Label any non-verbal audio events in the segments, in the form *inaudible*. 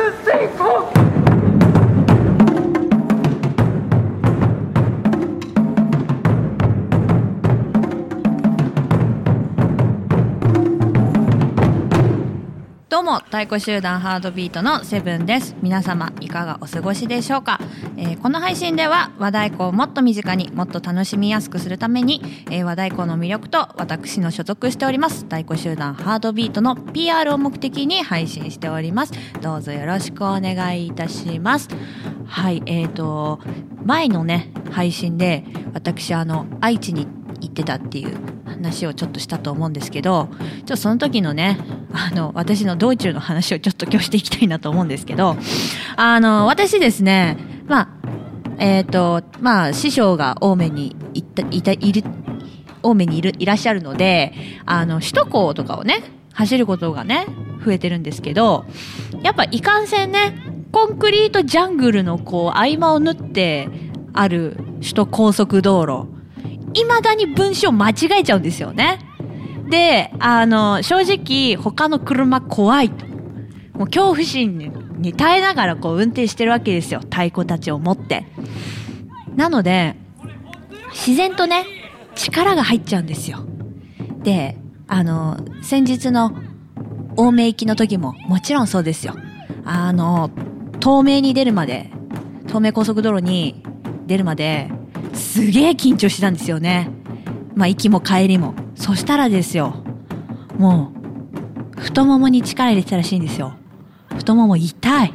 45! も太鼓集団ハードビートのセブンです。皆様いかがお過ごしでしょうか、えーこの配信では和太鼓をもっと身近にもっと楽しみやすくするために、えー和太鼓の魅力と私の所属しております太鼓集団ハードビートの PR を目的に配信しております。どうぞよろしくお願いいたします。はいえーと前のね配信で私あの愛知に行って行ってたっていう話をちょっとしたと思うんですけどちょっとその時のねあの私の道中の話をちょっと今日していきたいなと思うんですけどあの私ですねまあえっ、とまあ師匠が青梅に行ったいたいる青梅にいるいらっしゃるのであの首都高とかをね走ることがね増えてるんですけどやっぱいかんせんねコンクリートジャングルのこう合間を縫ってある首都高速道路未だに文章間違えちゃうんですよね。で、あの、正直他の車怖いと。もう恐怖心に耐えながらこう運転してるわけですよ。太鼓たちを持って。なので、自然とね、力が入っちゃうんですよ。で、あの、先日の青梅行きの時ももちろんそうですよ。あの、東名に出るまで、東名高速道路に出るまで、すげえ緊張してたんですよね。まあ、行きも帰りも。そしたらですよ。もう、太ももに力入れてたらしいんですよ。太もも痛い。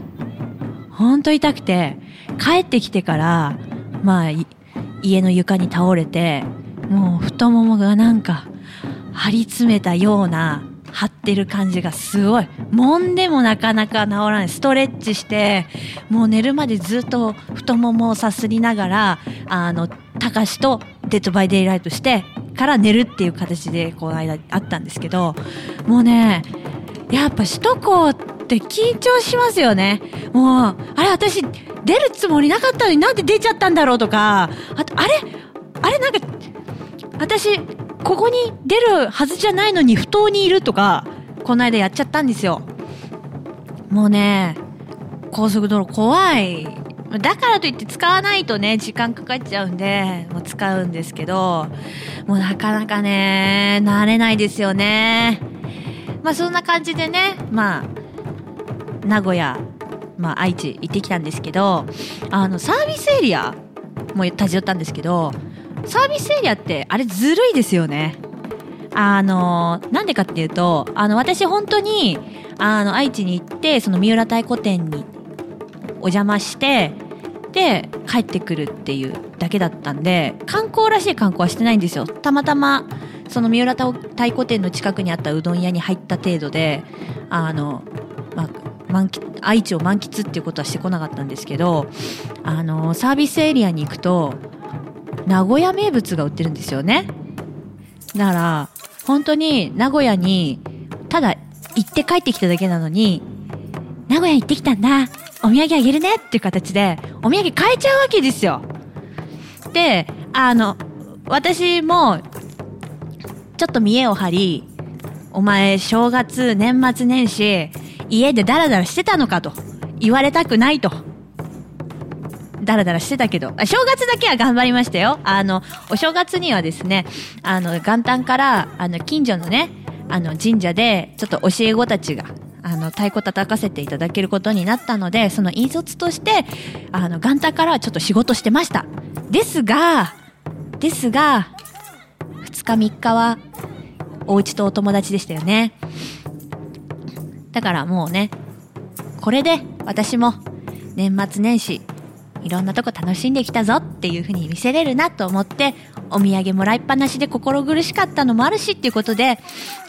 ほんと痛くて、帰ってきてから、まあ、家の床に倒れて、もう太ももがなんか、張り詰めたような、張ってる感じがすごい。揉んでもなかなか治らない。ストレッチして、もう寝るまでずっと太ももをさすりながら、あの、たかしと Dead by Daylight してから寝るっていう形でこの間あったんですけど、もうね、やっぱ首都高って緊張しますよね。もう、あれ私出るつもりなかったのになんで出ちゃったんだろうとか、あと、あれあれなんか、私、ここに出るはずじゃないのに不当にいるとか、この間やっちゃったんですよ。もうね、高速道路怖い。だからといって使わないとね、時間かかっちゃうんで、もう使うんですけど、もうなかなかね、慣れないですよね。まあそんな感じでね、まあ、名古屋、まあ愛知行ってきたんですけど、あの、サービスエリアも立ち寄ったんですけど、サービスエリアってあれずるいですよね。あの、なんでかっていうと、あの、私本当に、あの、愛知に行って、その三浦太鼓店にお邪魔して、で、帰ってくるっていうだけだったんで、観光らしい観光はしてないんですよ。たまたま、その三浦太鼓店の近くにあったうどん屋に入った程度で、あの、まあ、満喫、愛知を満喫っていうことはしてこなかったんですけど、あの、サービスエリアに行くと、名古屋名物が売ってるんですよね。だから、本当に名古屋に、ただ行って帰ってきただけなのに、名古屋行ってきたんだ。お土産あげるねっていう形で、お土産買えちゃうわけですよ。で、あの、私も、ちょっと見栄を張り、お前、正月、年末年始、家でダラダラしてたのかと言われたくないと。ダラダラしてたけど、正月だけは頑張りましたよ。あの、お正月にはですね、あの、元旦から、あの、近所のね、あの、神社で、ちょっと教え子たちが、あの、太鼓叩かせていただけることになったので、その引率として、あの、元旦からちょっと仕事してました。ですが、ですが、2日3日は、お家とお友達でしたよね。だからもうね、これで私も年末年始いろんなとこ楽しんできたぞっていう風に見せれるなと思ってお土産もらいっぱなしで心苦しかったのもあるしっていうことで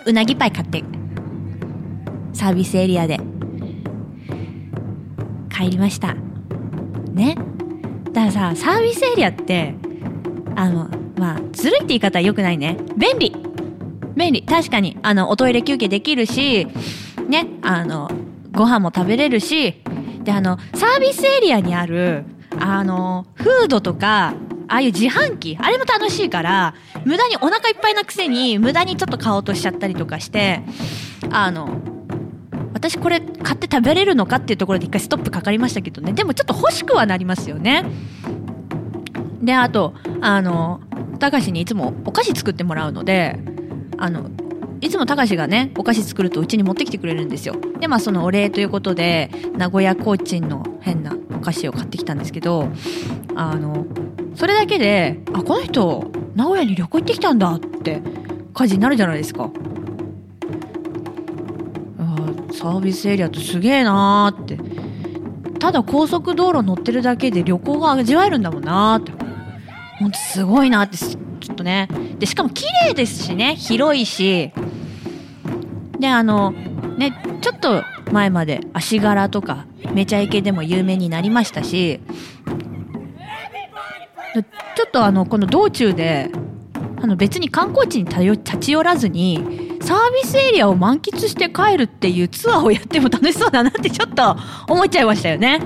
うなぎパイ買ってサービスエリアで帰りました。ね？だからさサービスエリアってあのまあずるいって言い方は良くないね。便利。便利。確かに。あのおトイレ休憩できるしね？あのご飯も食べれるしであのサービスエリアにあるあのフードとかああいう自販機あれも楽しいから無駄にお腹いっぱいなくせに無駄にちょっと買おうとしちゃったりとかしてあの私これ買って食べれるのかっていうところで一回ストップかかりましたけどね。でもちょっと欲しくはなりますよね。であとあのたかしにいつもお菓子作ってもらうのであのいつもたかしがねお菓子作るとうちに持ってきてくれるんですよ。でまあそのお礼ということで名古屋コーチンの変な菓子を買ってきたんですけどあのそれだけであこの人名古屋に旅行行ってきたんだって感じになるじゃないですか。サービスエリアってすげえなーって。ただ高速道路乗ってるだけで旅行が味わえるんだもんなーって。ほんとすごいなってちょっとね。でしかも綺麗ですしね広いし。であのねちょっと前まで足柄とかめちゃイケでも有名になりましたしちょっとあのこの道中であの別に観光地に立ち寄らずにサービスエリアを満喫して帰るっていうツアーをやっても楽しそうだなってちょっと思っちゃいましたよね。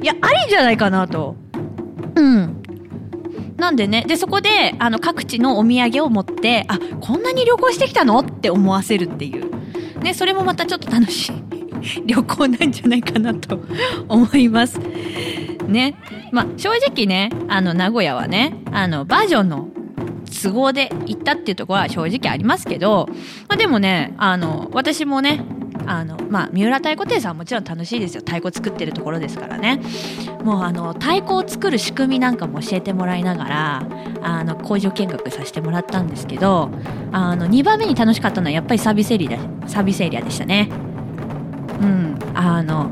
いやありじゃないかなと。うんなんでねでそこであの各地のお土産を持ってあこんなに旅行してきたのって思わせるっていう、ね、それもまたちょっと楽しい旅行なんじゃないかなと *laughs* 思います。ね。まあ、正直ねあの名古屋はねあのバージョンの都合で行ったっていうとこは正直ありますけど、まあ、でもねあの私もねあのまあ、三浦太鼓亭さんはもちろん楽しいですよ。太鼓作ってるところですからね。もうあの太鼓を作る仕組みなんかも教えてもらいながらあの工場見学させてもらったんですけどあの2番目に楽しかったのはやっぱりサービスエリアサービスエリアでしたね。うん。あの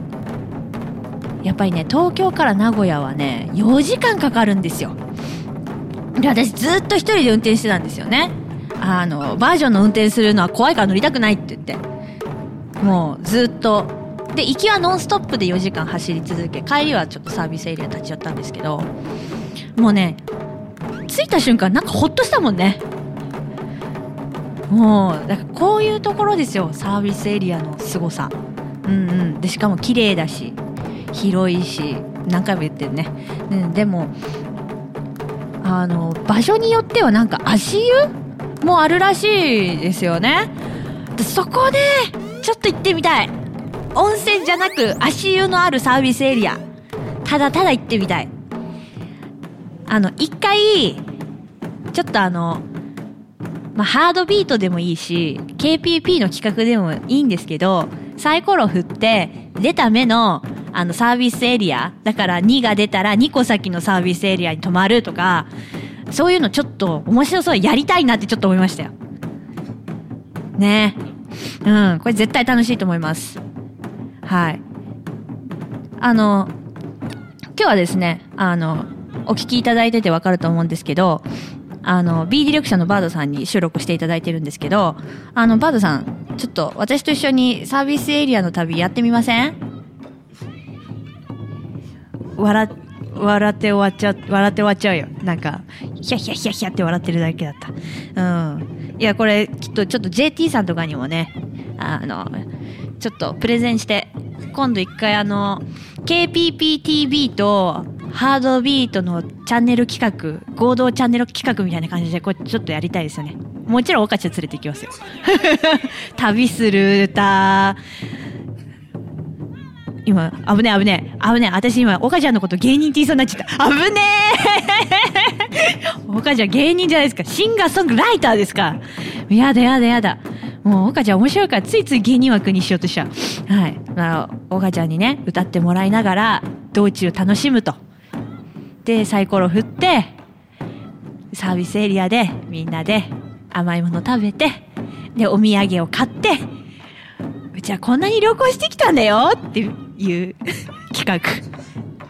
やっぱりね東京から名古屋はね4時間かかるんですよ。で私ずっと一人で運転してたんですよね。あのバージョンの運転するのは怖いから乗りたくないって言って。もうずっと。で行きはノンストップで4時間走り続け帰りはちょっとサービスエリア立ち寄ったんですけどもうね着いた瞬間なんかほっとしたもんね。もうだからこういうところですよサービスエリアの凄さ。うんうん。でしかも綺麗だし広いし何回も言ってるね、うん、でもあの場所によってはなんか足湯もあるらしいですよね。そこでちょっと行ってみたい。温泉じゃなく足湯のあるサービスエリア。ただただ行ってみたい。あの一回ちょっとあのまあ、ハードビートでもいいし KPP の企画でもいいんですけどサイコロ振って出た目のあのサービスエリアだから2が出たら2個先のサービスエリアに泊まるとかそういうのちょっと面白そうやりたいなってちょっと思いましたよ。ね。うん。これ絶対楽しいと思います。はい。あの今日はですねあのお聞きいただいててわかると思うんですけどあの B ディレクションのバードさんに収録していただいてるんですけどあのバードさんちょっと私と一緒にサービスエリアの旅やってみません？笑笑って終わっちゃう笑って終わっちゃうよ。なんかヒャヒャヒャヒャって笑ってるだけだった。うん。いやこれきっとちょっと JT さんとかにもねあのちょっとプレゼンして今度一回あの KPPTV とハードビートのチャンネル企画合同チャンネル企画みたいな感じでこれちょっとやりたいですよねもちろん岡ちゃん連れて行きますよ *laughs* 旅する歌今、危ねえ危ねえ。危ねえ。私今、岡ちゃんのこと芸人って言いそうになっちゃった。危ねえ *laughs* 岡ちゃん芸人じゃないですか。シンガーソングライターですか。やだやだやだ。もう、岡ちゃん面白いからついつい芸人枠にしようとしちゃう。はい。まあ、岡ちゃんにね、歌ってもらいながら、道中楽しむと。で、サイコロ振って、サービスエリアでみんなで甘いもの食べて、で、お土産を買って、うちはこんなに旅行してきたんだよっていう企画。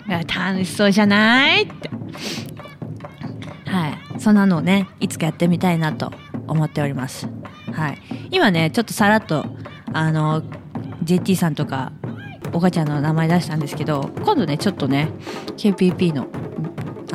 楽しそうじゃない？って。はい。そんなのをね、いつかやってみたいなと思っております。はい。今ね、ちょっとさらっと、あの、JT さんとか、おかちゃんの名前出したんですけど、今度ね、ちょっとね、KPP の、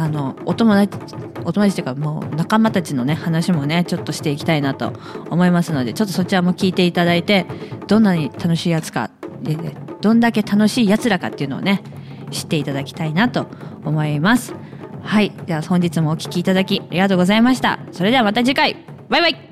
あの、お友達、お友達というかもう仲間たちのね、話もね、ちょっとしていきたいなと思いますので、ちょっとそちらも聞いていただいて、どんなに楽しいやつか、で、どんだけ楽しいやつらかっていうのをね、知っていただきたいなと思います。はい。では本日もお聴きいただきありがとうございました。それではまた次回。バイバイ